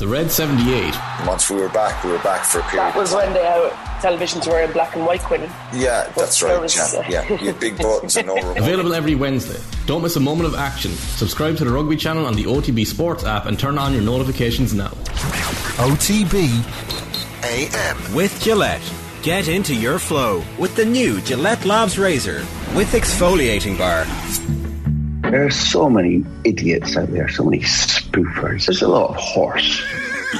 The Red 78. Once we were back, we were back for a period. That was when the uh, televisions were in black and white, Quinn. Yeah, that's right. was, yeah, yeah. You had big buttons and no remote. Available every Wednesday. Don't miss a moment of action. Subscribe to the Rugby channel on the OTB Sports app and turn on your notifications now. OTB AM. With Gillette. Get into your flow with the new Gillette Labs Razor with exfoliating bar. There are so many idiots out there, so many spoofers. There's a lot of horse.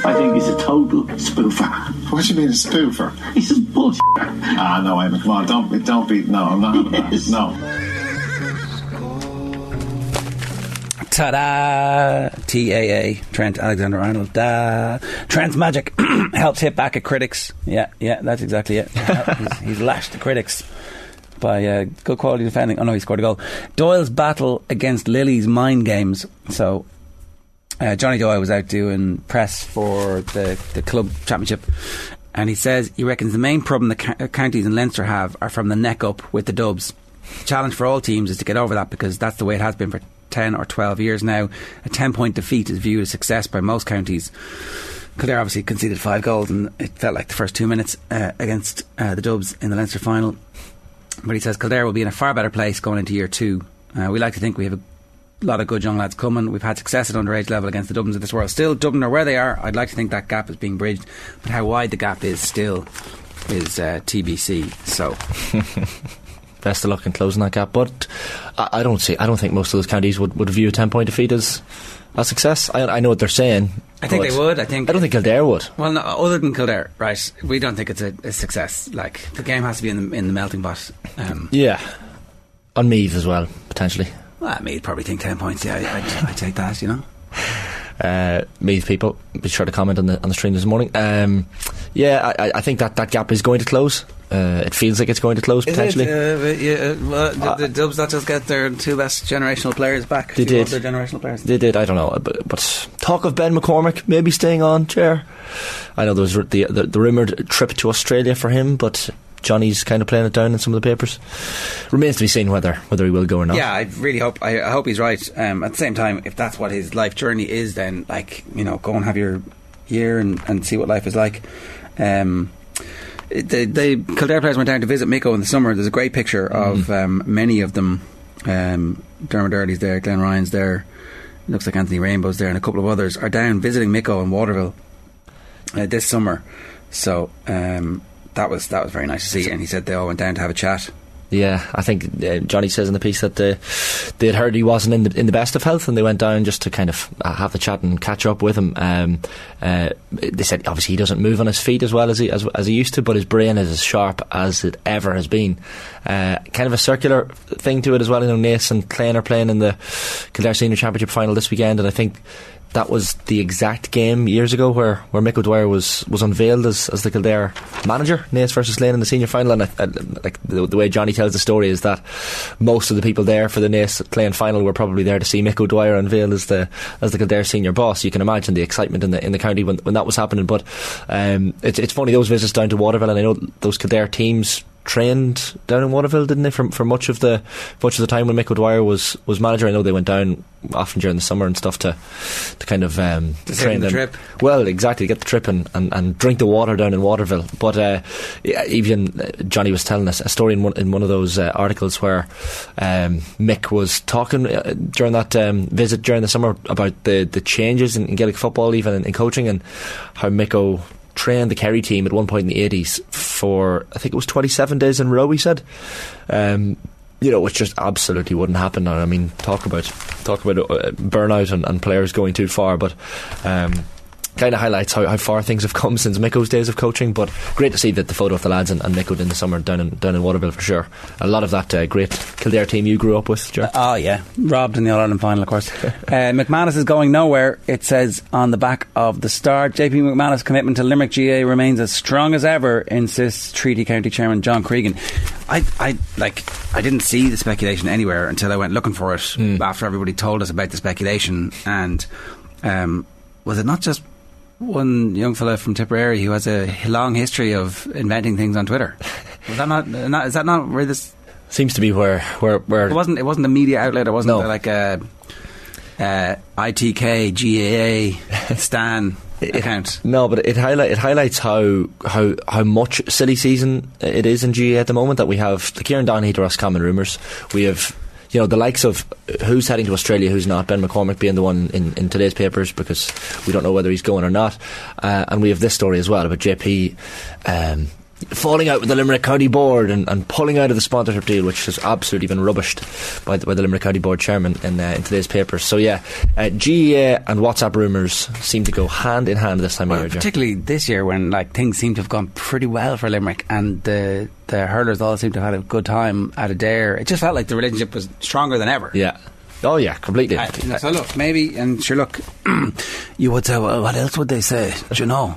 I think he's a total spoofer. What do you mean a spoofer? He's just bullshit. Ah, no, Eamon, come on, don't be, don't be, no, I'm not. Yes. No. Ta-da! T-A-A, Trent Alexander-Arnold. Da. Trent's magic helps hit back at critics. Yeah, yeah, that's exactly it. he's, he's lashed the critics by uh, good quality defending. Oh no, he scored a goal. Doyle's battle against Lily's mind games. So uh, Johnny Doyle was out doing press for the, the club championship. And he says he reckons the main problem the ca- counties in Leinster have are from the neck up with the dubs. The challenge for all teams is to get over that because that's the way it has been for 10 or 12 years now. A 10 point defeat is viewed as success by most counties. Kildare obviously conceded five goals and it felt like the first two minutes uh, against uh, the Dubs in the Leinster final. But he says Kildare will be in a far better place going into year two. Uh, we like to think we have a lot of good young lads coming. We've had success at underage level against the Dublins of this world. Still, Dublin are where they are. I'd like to think that gap is being bridged, but how wide the gap is still is uh, TBC. So Best of luck in closing that gap. But I, I don't see. I don't think most of those counties would, would view a ten point defeat as a success. I, I know what they're saying. I think they would. I think I don't think Kildare would. Well, no, other than Kildare, right? We don't think it's a, a success. Like the game has to be in the in the melting pot. Um, Yeah, on Meath as well potentially. Well, I mean, probably think ten points. Yeah, I, I'd, I'd take that. You know. uh, Meath people. Be sure to comment on the on the stream this morning. Um, yeah, I, I- I think that that gap is going to close. Uh, it feels like it's going to close potentially. Uh, yeah, well, the, the Dubs not just get their two best generational players back. They did. their generational players. They did. I don't know, but, but talk of Ben McCormack maybe staying on chair. I know there was the the, the rumored trip to Australia for him, but Johnny's kind of playing it down in some of the papers. Remains to be seen whether whether he will go or not. Yeah, I really hope. I, I hope he's right. Um, at the same time, if that's what his life journey is, then like you know, go and have your year and, and see what life is like. Um, the, the Kildare players went down to visit Micko in the summer. There's a great picture of um, many of them. Um, Dermot Earley's there, Glenn Ryan's there. Looks like Anthony Rainbow's there, and a couple of others are down visiting Micko in Waterville uh, this summer. So um, that was that was very nice to see. And he said they all went down to have a chat. Yeah, I think uh, Johnny says in the piece that uh, they had heard he wasn't in the in the best of health, and they went down just to kind of uh, have the chat and catch up with him. Um, uh, they said obviously he doesn't move on his feet as well as he as, as he used to, but his brain is as sharp as it ever has been. Uh, kind of a circular thing to it as well. You know, Naas and Clane are playing in the Kildare Senior Championship final this weekend, and I think that was the exact game years ago where, where Mick O'Dwyer was, was unveiled as, as the Kildare manager, Naas versus Clane in the senior final. And I, I, like the, the way Johnny tells the story is that most of the people there for the Naas playing final were probably there to see Mick O'Dwyer unveiled as the as the Kildare senior boss. You can imagine the excitement in the in the county when, when that was happening. But um, it's it's funny those visits down to Waterville, and I know those Kildare teams trained down in Waterville, didn't they? For, for much of the much of the time when Micko'Dwyer was, was manager, I know they went down often during the summer and stuff to to kind of um, To train the them. trip. Well, exactly, get the trip and, and, and drink the water down in Waterville. But uh, even uh, Johnny was telling us a story in one in one of those uh, articles where um, Mick was talking uh, during that um, visit during the summer about the the changes in, in Gaelic football, even in, in coaching, and how Mick O trained the Kerry team at one point in the 80s for, I think it was 27 days in a row, he said. Um, you know, which just absolutely wouldn't happen. Now, I mean, talk about talk about uh, burnout and, and players going too far, but um, kind of highlights how, how far things have come since Micko's days of coaching. But great to see that the photo of the lads and, and Micko in the summer down in down in Waterville for sure. A lot of that uh, great Kildare team you grew up with, Ger. Oh yeah, robbed in the All Ireland final, of course. uh, McManus is going nowhere. It says on the back of the Star. JP McManus' commitment to Limerick GAA remains as strong as ever, insists Treaty County Chairman John Cregan. I, I like, I didn't see the speculation anywhere until I went looking for it after everybody told us about the speculation. And um, was it not just one young fellow from Tipperary who has a long history of inventing things on Twitter? Was that not? not is that not where this? Seems to be where where where It wasn't. It wasn't a media outlet. It wasn't No. like a, uh ITK GAA Stan. it, account. No, but it highlight it highlights how how how much silly season it is in GAA at the moment that we have the Kieran Donaghy to Roscommon rumours. We have you know the likes of who's heading to Australia, who's not. Ben McCormack being the one in, in today's papers because we don't know whether he's going or not. Uh, and we have this story as well about JP. Um, falling out with the Limerick County Board and, and pulling out of the sponsorship deal, which has absolutely been rubbished by the, by the Limerick County Board chairman in, uh, in today's papers. So yeah, uh, GAA and WhatsApp rumours seem to go hand in hand this time Well, of year. Particularly this year when like things seem to have gone pretty well for Limerick and the the hurlers all seem to have had a good time at Adare. It just felt like the relationship was stronger than ever. Yeah. Oh yeah, completely. Uh, so look, maybe, and sure, look, you would say, well, what else would they say? Do you know?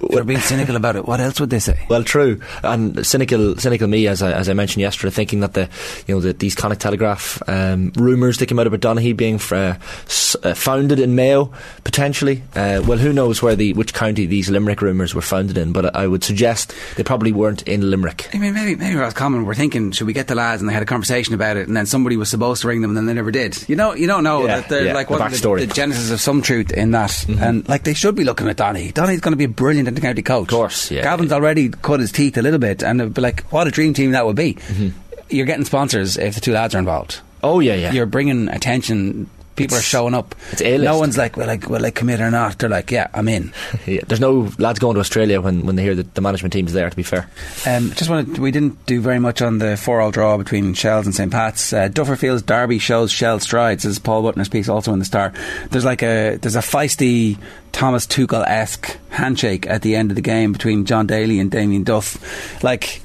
If They're being cynical about it. What else would they say? Well, true, and cynical, cynical me, as I, as I mentioned yesterday, thinking that the, you know, the, these Connacht Telegraph um, rumours that came out about Donaghy being f- uh, s- uh, founded in Mayo, potentially. Uh, well, who knows where the which county these Limerick rumours were founded in? But I would suggest they probably weren't in Limerick. I mean, maybe maybe Roscommon were thinking, should we get the lads? And they had a conversation about it, and then somebody was supposed to ring them, and then they never did. You know, you don't know Yeah, that they're yeah, like the what backstory. the, the genesis of some truth in that, and like they should be looking at Donny. Donny's going to be a brilliant intercounty coach. Of course, yeah. Galvin's already cut his teeth a little bit, and it'd be like, what a dream team that would be. Mm-hmm. You're getting sponsors if the two lads are involved. Oh yeah, yeah. You're bringing attention. People It's- are showing up. it's A-list. No one's like, well, like, will I commit or not? They're like, yeah, I'm in. Yeah, there's no lads going to Australia when, when they hear that the management team's there. To be fair, Um, just wanted, we didn't do very much on the four-all draw between Shels and St Pat's. Uh, Dufferfield's derby shows Shell strides, as Paul Butner's piece also in the Star. There's like a there's a feisty Thomas Tuchel esque handshake at the end of the game between John Daly and Damien Duff. Like,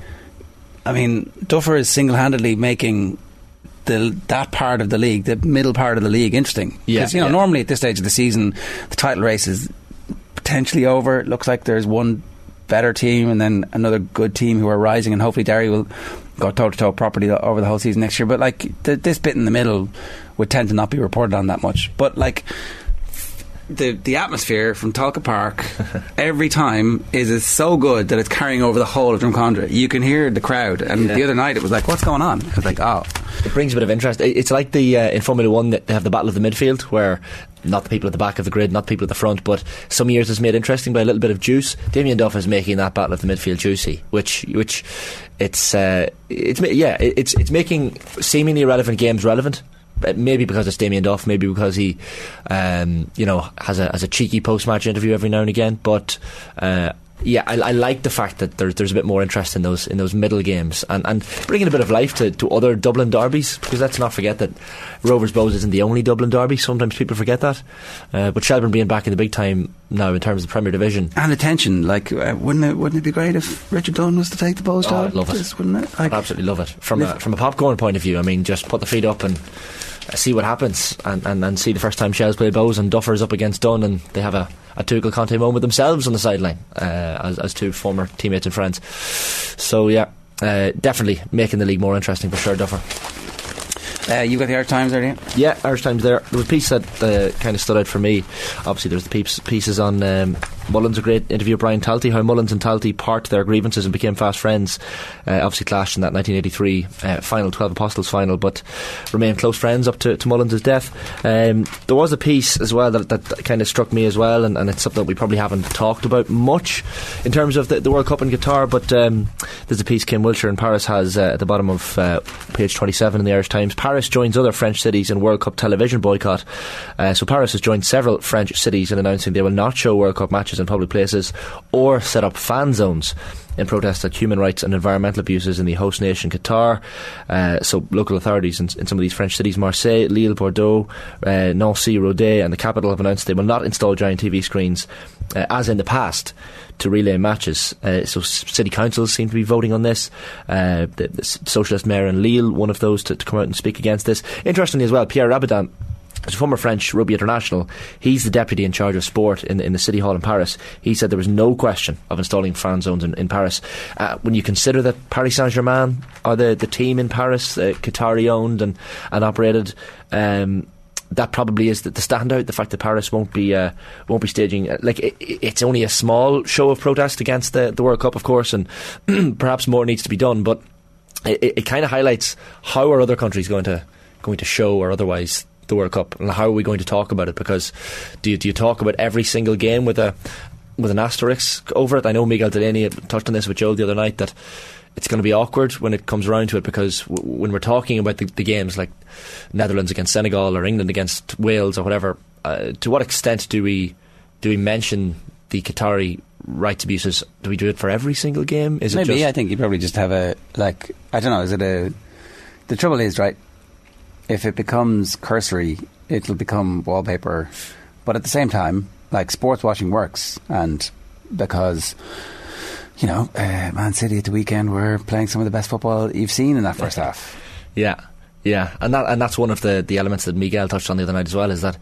I mean, Duffer is single-handedly making. The, that part of the league, the middle part of the league, interesting. Yeah, 'Cause, you know, yeah. normally at this stage of the season, the title race is potentially over. It looks like there's one better team and then another good team who are rising, and hopefully Derry will go toe to toe properly over the whole season next year. But like th- this bit in the middle would tend to not be reported on that much. But like. The the atmosphere from Tolka Park every time is, is so good that it's carrying over the whole of Drumcondra. You can hear the crowd, and Yeah. the other night it was like, "What's going on?" I was like, "Oh, it brings a bit of interest. It's like the uh, in Formula One that they have the battle of the midfield, where not the people at the back of the grid, not the people at the front, but some years it's made interesting by a little bit of juice. Damien Duff is making that battle of the midfield juicy, which which it's uh, it's yeah, it's it's making seemingly irrelevant games relevant. Uh, Maybe because it's Damien Duff, maybe because he, um, you know, has a has a cheeky post match interview every now and again. But uh, yeah, I, I like the fact that there's there's a bit more interest in those in those middle games and, and bringing a bit of life to, to other Dublin derbies because let's not forget that Rovers Bohs isn't the only Dublin derby. Sometimes people forget that, uh, but Shelburne being back in the big time now in terms of the Premier Division. and attention!" Like, uh, wouldn't it wouldn't it be great if Richard Dunne was to take the post Oh, job? I'd love it. Just, wouldn't it? Like, I'd absolutely love it from a, from a popcorn point of view. I mean, just put the feet up and see what happens, and, and, and see the first time Shels play Bohs and Duffers up against Dunne, and they have a, a Tuchel Conte moment themselves on the sideline uh, as, as two former teammates and friends. So yeah, uh, definitely making the league more interesting for sure, Duffer. Uh, you got the Irish Times there? Yeah, Irish Times there. There was a piece that uh, kind of stood out for me. Obviously, there's the peeps, pieces on um, Mullins, a great interview with Brian Talty, how Mullins and Talty parked their grievances and became fast friends. Uh, obviously, clashed in that 1983 uh, final, 12 Apostles final, but remained close friends up to, to Mullins' death. Um, there was a piece as well that, that kind of struck me as well, and, and it's something that we probably haven't talked about much in terms of the, the World Cup in Qatar, but um, there's a piece Kim Willsher in Paris has uh, at the bottom of uh, page 27 in the Irish Times. Paris joins other French cities in World Cup television boycott. Uh, so Paris has joined several French cities in announcing they will not show World Cup matches in public places or set up fan zones in protest at human rights and environmental abuses in the host nation Qatar. Uh, so local authorities in, in some of these French cities, Marseille, Lille, Bordeaux, uh, Nancy, Rodez and the capital have announced they will not install giant TV screens uh, as in the past to relay matches. Uh, so city councils seem to be voting on this. Uh, the, the socialist mayor in Lille, one of those to, to come out and speak against this. Interestingly as well, Pierre Rabadan as a former French rugby international, he's the deputy in charge of sport in the, in the city hall in Paris. He said there was no question of installing fan zones in, in Paris. Uh, when you consider that Paris Saint Germain are the, the team in Paris, uh, Qatari owned and, and operated, um, that probably is the, the standout. The fact that Paris won't be uh, won't be staging uh, like it, it's only a small show of protest against the, the World Cup, of course, and perhaps more needs to be done. But it, it, kind of highlights how are other countries going to going to show or otherwise the World Cup, and how are we going to talk about it? Because do you, do you talk about every single game with a with an asterisk over it? I know Miguel Delaney touched on this with Joe the other night that it's going to be awkward when it comes around to it because w- when we're talking about the, the, games like Netherlands against Senegal or England against Wales or whatever, uh, to what extent do we do we mention the Qatari rights abuses? Do we do it for every single game? Is Maybe it just I think you probably just have a like I don't know. Is it a the trouble is right if it becomes cursory, it'll become wallpaper. But at the same time, like sports watching works, and because you know, uh, Man City at the weekend were playing some of the best football you've seen in that first half. Yeah, yeah, and that and that's one of the, the elements that Miguel touched on the other night as well. Is that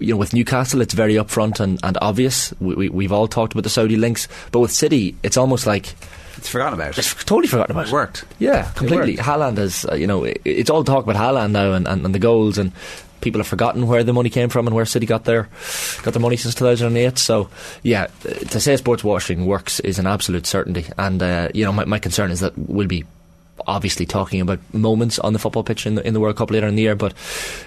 you know with Newcastle it's very upfront and, and obvious. We, we, have all talked about the Saudi links, but with City it's almost like it's forgotten about. It's totally forgotten about. It worked. Yeah, completely. Haaland is, uh, you know, it, it's all talk about Haaland now and, and, and, the goals, and people have forgotten where the money came from and where City got their got their money since 2008. So, yeah, to say sports washing works is an absolute certainty. And uh, you know, my, my concern is that we'll be obviously talking about moments on the football pitch in the, in the World Cup later in the year, but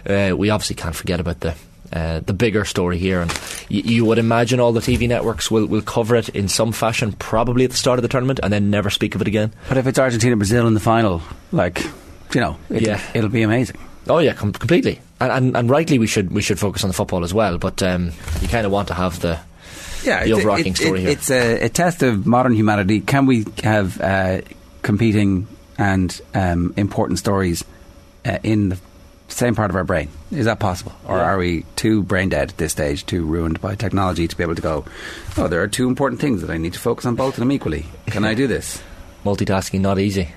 uh, we obviously can't forget about the uh, the bigger story here. And y- you would imagine all the TV networks will, will cover it in some fashion, probably at the start of the tournament, and then never speak of it again. But if it's Argentina Brazil in the final, like, you know, it, yeah. it'll be amazing. Oh yeah, com- completely. And, and, and rightly, we should we should focus on the football as well. But um, you kind of want to have the yeah, the overarching it, story it, here. It's a, a, test of modern humanity. Can we have uh, competing and um, important stories uh, in the same part of our brain. Is that possible? Or yeah. are we too brain dead at this stage, too ruined by technology to be able to go, oh, there are two important things that I need to focus on both of them equally. Can I do this? Multitasking, not easy.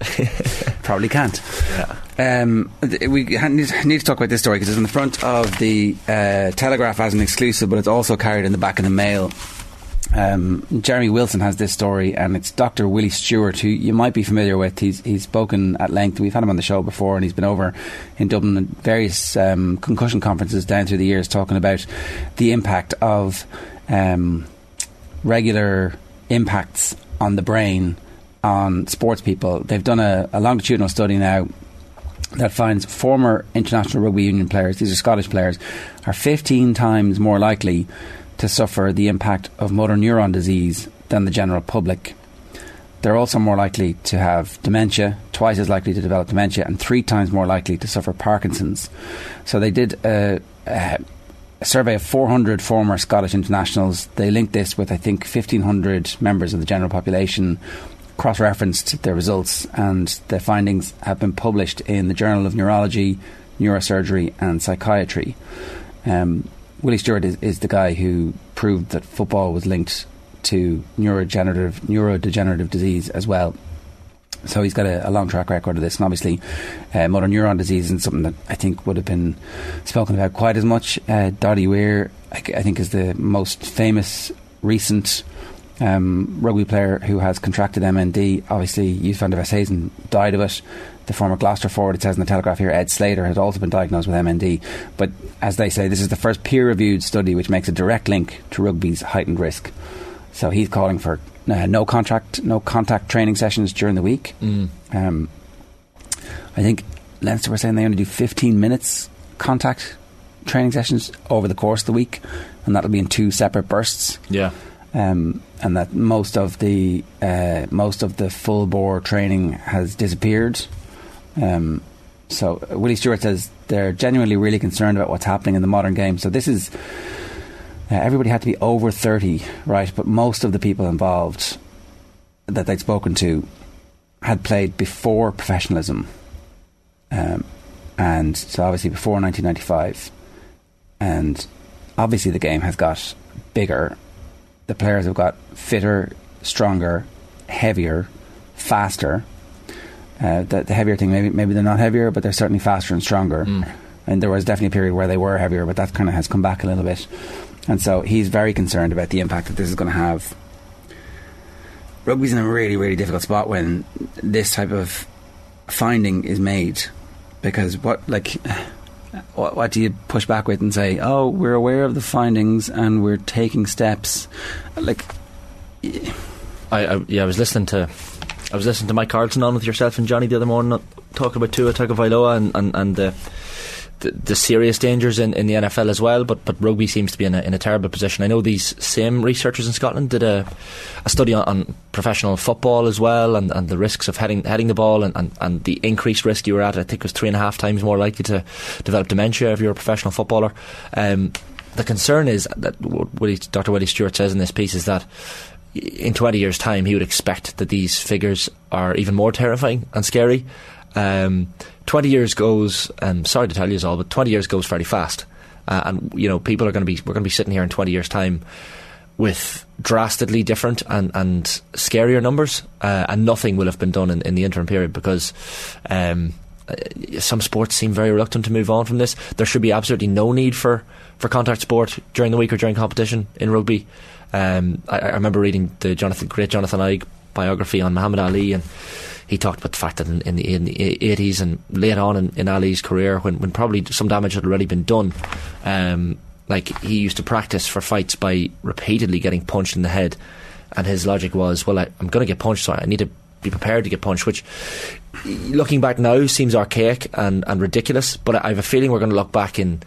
Probably can't. Yeah. Um, we need to talk about this story because it's in the front of the uh, Telegraph as an exclusive, but it's also carried in the back of the Mail um, Jeremy Wilson has this story, and it's Dr. Willie Stewart, who you might be familiar with. He's he's spoken at length. We've had him on the show before, and he's been over in Dublin at various um, concussion conferences down through the years, talking about the impact of um, regular impacts on the brain on sports people. They've done a, a longitudinal study now that finds former international rugby union players, these are Scottish players, are 15 times more likely to suffer the impact of motor neuron disease than the general public. They're also more likely to have dementia, twice as likely to develop dementia, and three times more likely to suffer Parkinson's. So they did a, a, survey of 400 former Scottish internationals. They linked this with, I think, 1,500 members of the general population, cross referenced their results, and their findings have been published in the Journal of Neurology, Neurosurgery, and Psychiatry. Um, Willie Stewart is, is the guy who proved that football was linked to neurodegenerative neurodegenerative disease as well. So he's got a, a, long track record of this, and obviously, uh, motor neuron disease isn't something that I think would have been spoken about quite as much. Uh, Weir, I, I, think, is the most famous recent um, rugby player who has contracted MND. Obviously, Joos van der Westhuizen died of it the former Gloucester forward, it says in the Telegraph here, Ed Slater, has also been diagnosed with MND. But as they say, this is the first peer reviewed study which makes a direct link to rugby's heightened risk. So he's calling for uh, no contract, no contact training sessions during the week. Mm. Um, I think Leinster were saying they only do 15 minutes contact training sessions over the course of the week, and that'll be in two separate bursts. Yeah. Um, and that most of the uh, most of the full bore training has disappeared um, so Willie Stewart says they're genuinely really concerned about what's happening in the modern game. So this is uh, everybody had to be over thirty, right? But most of the people involved that they'd spoken to had played before professionalism, um, and so obviously before 1995, and obviously the game has got bigger. The players have got fitter, stronger, heavier, faster uh, the, the, heavier thing, maybe maybe they're not heavier, but they're certainly faster and stronger. Mm. And there was definitely a period where they were heavier, but that kind of has come back a little bit. And so he's very concerned about the impact that this is going to have. Rugby's in a really, really difficult spot when this type of finding is made, because what like. What, what do you push back with and say? Oh, we're aware of the findings and we're taking steps. Like, I, I yeah, I was listening to I was listening to Mike Carlson on with yourself and Johnny the other morning, talking about Tua Tagovailoa and and, and the the, the serious dangers in, in the NFL as well, but but rugby seems to be in a, in a terrible position. I know these same researchers in Scotland did a, a study on, on professional football as well, and, and the risks of heading heading the ball, and, and, and the increased risk you were at. I think was three and a half times more likely to develop dementia if you're a professional footballer. Um, the concern is that what Dr. Willie Stewart says in this piece is that in 20 years' time, he would expect that these figures are even more terrifying and scary. Um, 20 years goes, um, sorry to tell you all, but 20 years goes fairly fast. Uh, and, you know, people are going to be, we're going to be sitting here in 20 years' time with drastically different and, and scarier numbers, uh, and nothing will have been done in, in the interim period because um, uh, some sports seem very reluctant to move on from this. There should be absolutely no need for, for contact sport during the week or during competition in rugby. Um, I, I, remember reading the Jonathan, great Jonathan Eig biography on Muhammad Ali, and he talked about the fact that in, in, the, in the 80s and late on in, in, Ali's career, when, when probably some damage had already been done, um, like he used to practice for fights by repeatedly getting punched in the head, and his logic was, well, I, I'm going to get punched, so I need to be prepared to get punched, which, looking back now, seems archaic and, and ridiculous. But I have a feeling we're going to look back in.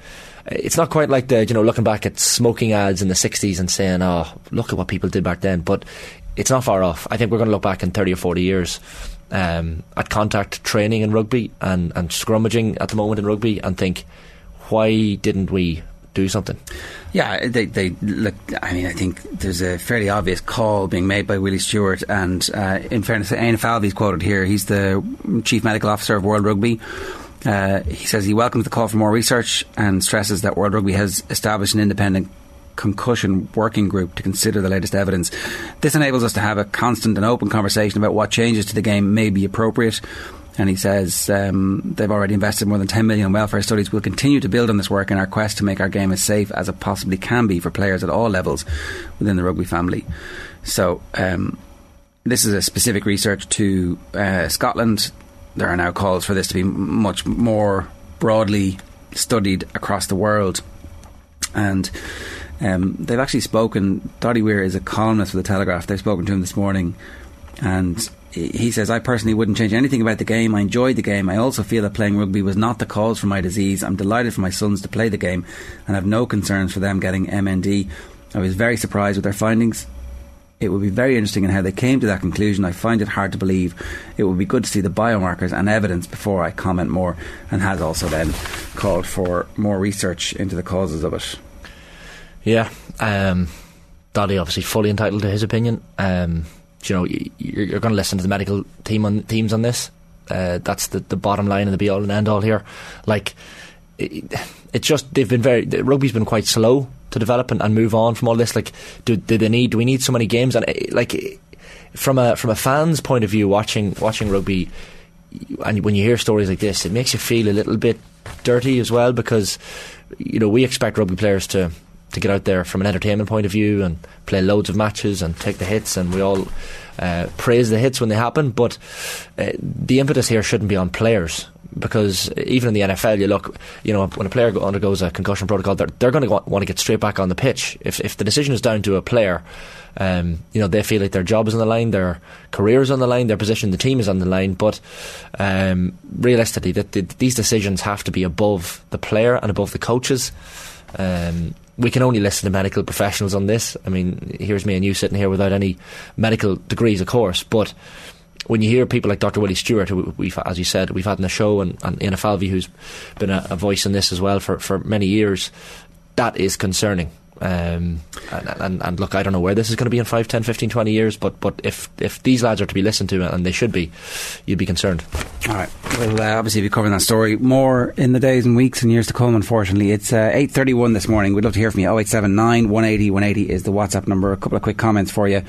It's not quite like the you know looking back at smoking ads in the '60s and saying, "Oh, look at what people did back then." But it's not far off. I think we're going to look back in 30 or 40 years um, at contact training in rugby and, and scrummaging at the moment in rugby and think, why didn't we do something. Yeah, they, they look. I mean, I think there's a fairly obvious call being made by Willie Stewart, and uh, in fairness, Eanna Falvey's quoted here. He's the chief medical officer of World Rugby. Uh, he says he welcomes the call for more research and stresses that World Rugby has established an independent concussion working group to consider the latest evidence. This enables us to have a constant and open conversation about what changes to the game may be appropriate. And he says um, they've already invested more than 10 million in welfare studies. We'll continue to build on this work in our quest to make our game as safe as it possibly can be for players at all levels within the rugby family. So, um, this is a specific research to uh, Scotland. There are now calls for this to be much more broadly studied across the world. And um, they've actually spoken. Doddie Weir is a columnist for the Telegraph. They've spoken to him this morning, and he says, I personally wouldn't change anything about the game. I enjoyed the game. I also feel that playing rugby was not the cause for my disease. I'm delighted for my sons to play the game and have no concerns for them getting MND. I was very surprised with their findings. It would be very interesting in how they came to that conclusion. I find it hard to believe. It would be good to see the biomarkers and evidence before I comment more, and has also then called for more research into the causes of it. Yeah, um, Doddie obviously fully entitled to his opinion. Um, you know, you're, you're going to listen to the medical team on teams on this. Uh, that's the, the bottom line and the be all and end all here. Like, it, it's just they've been very rugby's been quite slow to develop and, and move on from all this. Like, do, do they need? Do we need so many games? And eh, like, from a from a fan's point of view, watching watching rugby, and when you hear stories like this, it makes you feel a little bit dirty as well because you know we expect rugby players to to get out there from an entertainment point of view and play loads of matches and take the hits, and we all uh, praise the hits when they happen. But uh, the impetus here shouldn't be on players because even in the NFL, you look, you know, when a player undergoes a concussion protocol, they're, they're going to want to get straight back on the pitch. If if the decision is down to a player, um, you know, they feel like their job is on the line, their career is on the line, their position in the team is on the line. But um, realistically, that the, these decisions have to be above the player and above the coaches. Um, we can only listen to medical professionals on this. I mean, here's me and you sitting here without any medical degrees, of course, but when you hear people like Dr. Willie Stewart, who we've, as you said, we've had in the show, and, and Eanna Falvey, who's been a, a, voice in this as well for, for many years, that is concerning. Um, and, and, and, look, I don't know where this is going to be in 5, 10, 15, 20 years, but, but if, if these lads are to be listened to, and they should be, you'd be concerned. All right. We'll uh, obviously be covering that story more in the days and weeks and years to come, unfortunately. It's uh, 8.31 this morning. We'd love to hear from you. 0879 180 180 is the WhatsApp number. A couple of quick comments for you.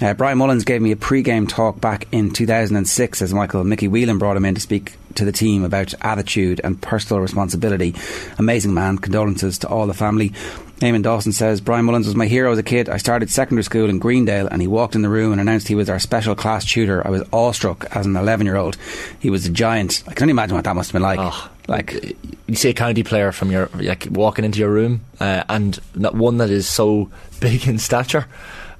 Uh, Brian Mullins gave me a pre-game talk back in 2006 as Michael Mickey Whelan brought him in to speak to the team about attitude and personal responsibility. Amazing man. Condolences to all the family. Eamon Dawson says Brian Mullins was my hero as a kid. I started secondary school in Greendale and he walked in the room and announced he was our special class tutor. I was awestruck as an 11 year old. He was a giant. I can only imagine what that must have been like. Oh, like you see a county player from your like walking into your room uh, and not one that is so big in stature.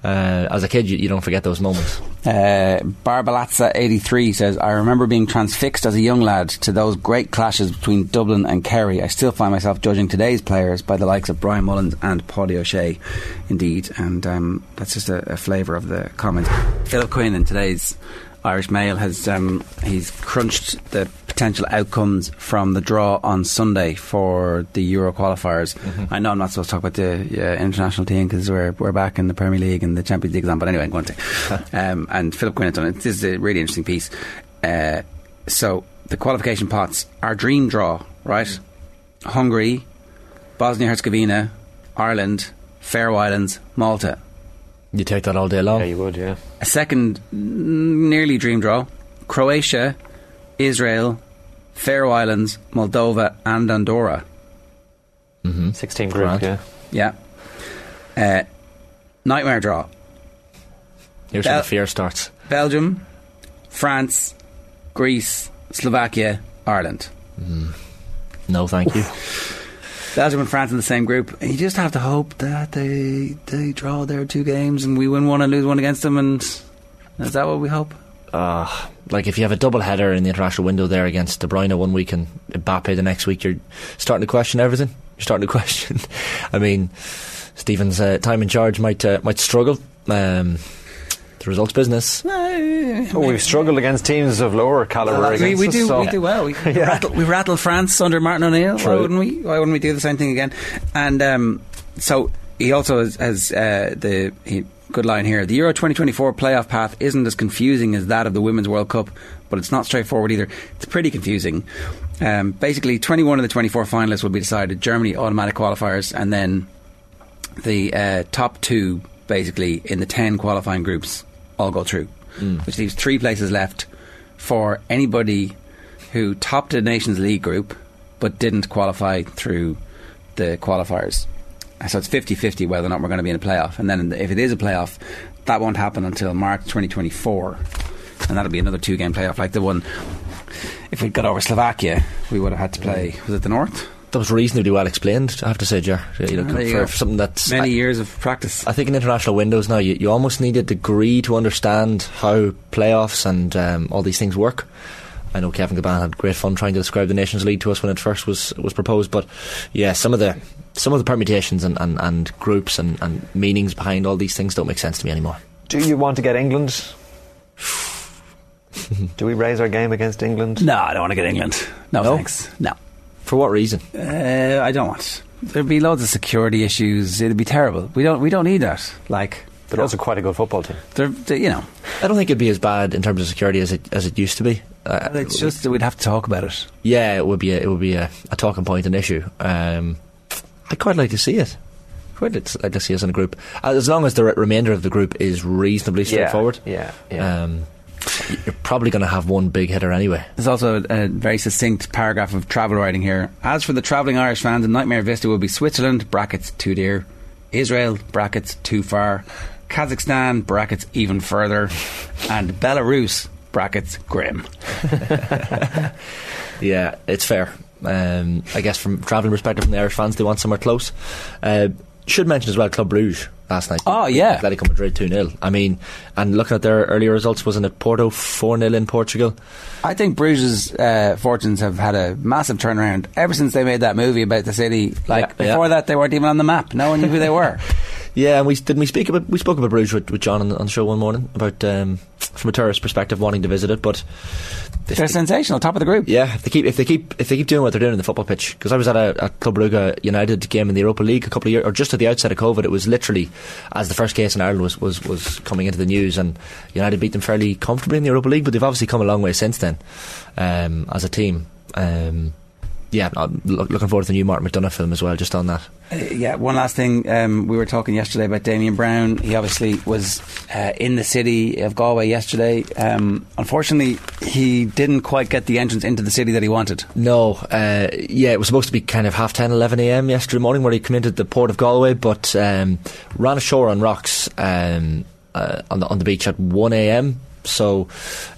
Uh, as a kid, you, you don't forget those moments. Uh, Barbalazza 83 says, I remember being transfixed as a young lad to those great clashes between Dublin and Kerry. I still find myself judging today's players by the likes of Brian Mullins and Paddy O'Shea. Indeed. And um, that's just a, a flavour of the comment. Philip Quinn in today's Irish Mail has um, he's crunched the potential outcomes from the draw on Sunday for the Euro qualifiers. I know I'm not supposed to talk about the uh, international team because we're we're back in the Premier League and the Champions League, on, but anyway, I'm going to. um, and Philip Quinn has done it. This is a really interesting piece. Uh, so the qualification pots, our dream draw, right? Hungary, Bosnia Herzegovina, Ireland, Faroe Islands, Malta. You take that all day long. Yeah, you would, yeah. A second nearly dream draw Croatia, Israel, Faroe Islands, Moldova, and Andorra. Mm-hmm. 16 group, yeah. Yeah. Uh, nightmare draw Here's Bel- where the fear starts. Belgium, France, Greece, Slovakia, Ireland. No, thank you. Belgium and France in the same group. You just have to hope that they they draw their two games and we win one and lose one against them. And is that what we hope? Uh, like if you have a double header in the international window there against De Bruyne one week and Mbappe the next week, you're starting to question everything. You're starting to question. I mean, Stephen's uh, time in charge might uh, might struggle. Um, the results business. Oh, we've struggled against teams of lower calibre we, against we us, do so- we do well. We, we, Yeah. rattle, we rattled France under Martin O'Neill. Why wouldn't we? Why wouldn't we do the same thing again? And um, so he also has, has uh, the he, good line here. The Euro 2024 playoff path isn't as confusing as that of the Women's World Cup, but it's not straightforward either. It's pretty confusing. Um, basically, 21 of the 24 finalists will be decided. Germany automatic qualifiers, and then the uh, top two, basically in the 10 qualifying groups, all go through, which leaves three places left for anybody who topped a Nations League group but didn't qualify through the qualifiers. So it's 50 50 whether or not we're going to be in a playoff. And then if it is a playoff, that won't happen until March 2024. And that'll be another two game playoff like the one. If we'd got over Slovakia, we would have had to play. Was it the North? That was reasonably well explained, I have to say, Ger. You know, you for, for something that's Many I, years of practice. I think in international windows now, you, you almost need a degree to understand how playoffs and um, all these things work. I know Kevin Gaban had great fun trying to describe the Nations League to us when it first was was proposed, but yeah, some of the some of the permutations and, and, and groups and, and meanings behind all these things don't make sense to me anymore. Do you want to get England? Do we raise our game against England? No, I don't want to get England. No, No? thanks. No. For what reason? Uh, I don't want. There'd be loads of security issues. It'd be terrible. We don't. We don't need that. Like, They're also quite a good football team. they're, they you know, I don't think it'd be as bad in terms of security as it as it used to be. Uh, it's just that we'd have to talk about it. yeah, it would be a, it would be a, a talking point, an issue. Um, I'd quite like to see it. Quite like to- like to see us in a group, as long as the remainder of the group is reasonably straightforward. Yeah, yeah. Um, you're probably going to have one big hitter anyway. There's also a, a very succinct paragraph of travel writing here. As for the travelling Irish fans, the nightmare vista will be Switzerland (brackets too dear), Israel (brackets too far), Kazakhstan (brackets even further), and Belarus (brackets grim). Yeah, it's fair. Um, I guess from travelling perspective, from the Irish fans, they want somewhere close. Uh, should mention as well Club Bruges last night. Oh, yeah. Atletico Madrid two 0 I mean, and looking at their earlier results, wasn't it Porto four 0 in Portugal? I think Bruges' uh, fortunes have had a massive turnaround ever since they made that movie about the city. Like Yeah. before that, they weren't even on the map. No one knew who they were. Yeah, and we didn't we speak about we spoke about Bruges with, with John on, on the show one morning about um, from a tourist perspective wanting to visit it, but They're they- sensational, top of the group. yeah, if they keep if they keep if they keep doing what they're doing in the football pitch, because I was at a, a Club Brugge United game in the Europa League a couple of years, or just at the outset of COVID, it was literally as the first case in Ireland was, was, was coming into the news, and United beat them fairly comfortably in the Europa League, but they've obviously come a long way since then um, as a team. Um, yeah, I'm loo- looking forward to the new Mark McDonagh film as well. Just on that, Uh, yeah, one last thing. Um, we were talking yesterday about Damian Browne. He obviously was uh, in the city of Galway yesterday. Um, unfortunately, he didn't quite get the entrance into the city that he wanted. No, uh, yeah, it was supposed to be kind of half 10, 11 a.m. yesterday morning where he came into the port of Galway, but um, ran ashore on rocks um, uh, on, the, on the beach at 1 a.m. So,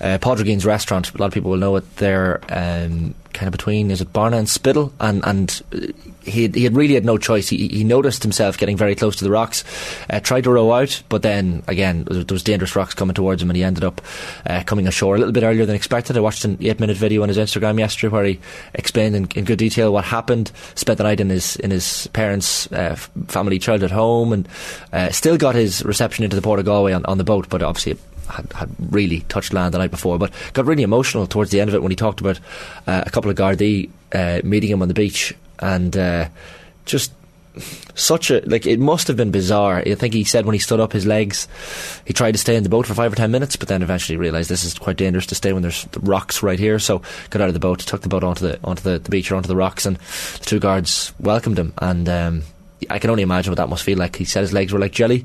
uh, restaurant, a lot of people will know it, their um, kind of between is it Barna and Spiddal, and and uh, he he had really had no choice. He, he noticed himself getting very close to the rocks, uh, tried to row out, but then again there was dangerous rocks coming towards him, and he ended up uh, coming ashore a little bit earlier than expected. I watched an eight minute video on his Instagram yesterday where he explained in, in good detail what happened. Spent the night in his in his parents' uh, family childhood home, and uh, still got his reception into the port of Galway on, on the boat, but obviously had, had really touched land the night before, but got really emotional towards the end of it when he talked about uh, a couple of Gardaí uh, meeting him on the beach and uh, just such a like it must have been bizarre. I think he said when he stood up his legs, he tried to stay in the boat for five or ten minutes, but then eventually realised this is quite dangerous to stay when there's the rocks right here. So got out of the boat, took the boat onto the onto the, the beach or onto the rocks, and the two guards welcomed him and. Um, I can only imagine what that must feel like. He said his legs were like jelly.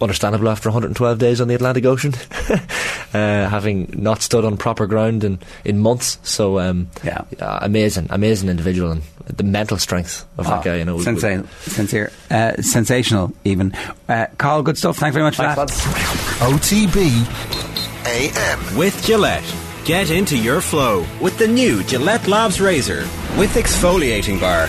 Understandable after 112 days on the Atlantic Ocean, uh, having not stood on proper ground in, in months. So, um, yeah, uh, amazing, amazing individual, and the mental strength of that Oh, guy. You know, sensa- sincere, uh, sensational, even. Uh, Carl, good stuff. Thanks very much for that. OTB AM. With Gillette. Get into your flow with the new Gillette Labs Razor with exfoliating bar.